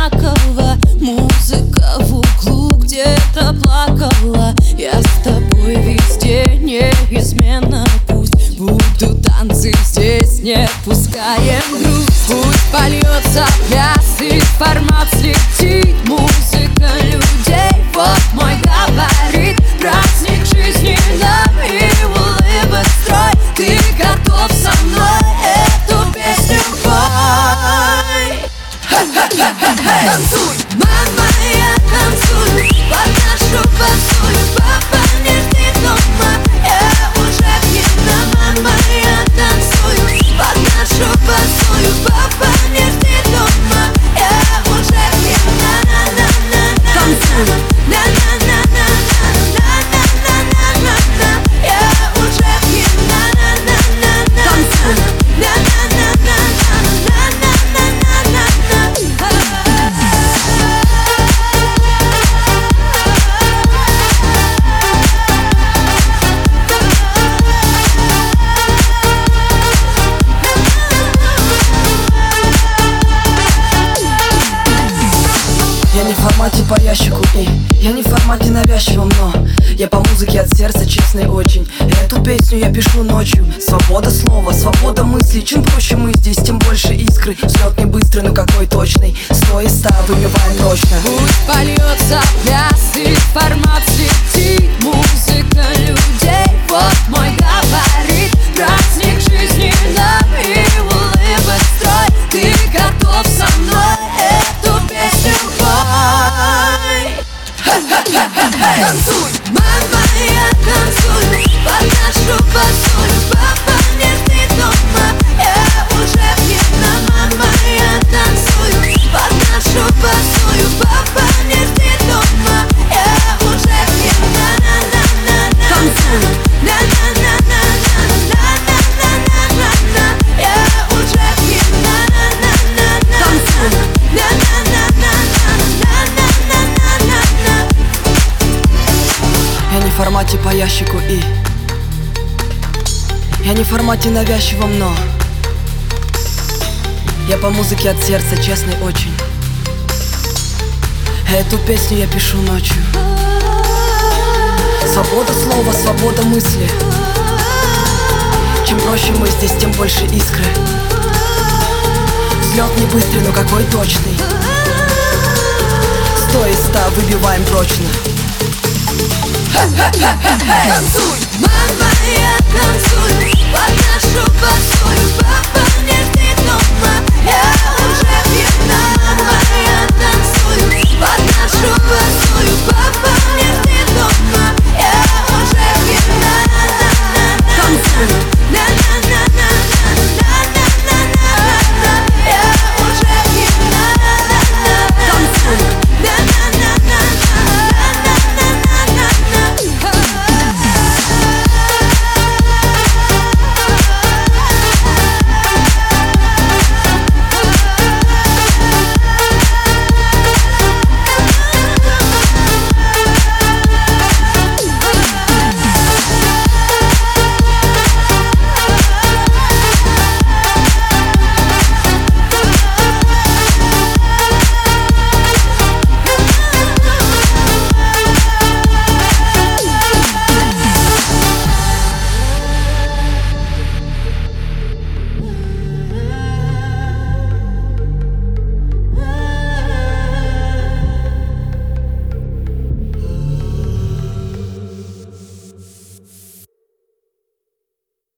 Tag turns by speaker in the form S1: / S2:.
S1: одинаково Музыка в углу где-то плакала. Я с тобой везде неизменно Пусть будут танцы здесь, не пускаем грусть Пусть польется пляс и формат
S2: формате по ящику и Я не в формате навязчивом, но Я по музыке от сердца честный очень. Эту песню я пишу ночью. Свобода слова, свобода мысли Чем проще мы здесь, тем больше искры. Взлет не быстрый, но какой точный. Сто из ста выбиваем точно.
S1: Пусть польется пляс и формат Танцуй, мама, я танцую Под нашу босую Папа,
S2: формате по ящику и Я не в формате навязчивом, но Я по музыке от сердца честный очень. Эту песню я пишу ночью. Свобода слова, свобода мысли. Чем проще мы здесь, тем больше искры. Взлет не быстрый, но какой точный. Сто из ста выбиваем прочно
S1: Танцуй, мама, я танцую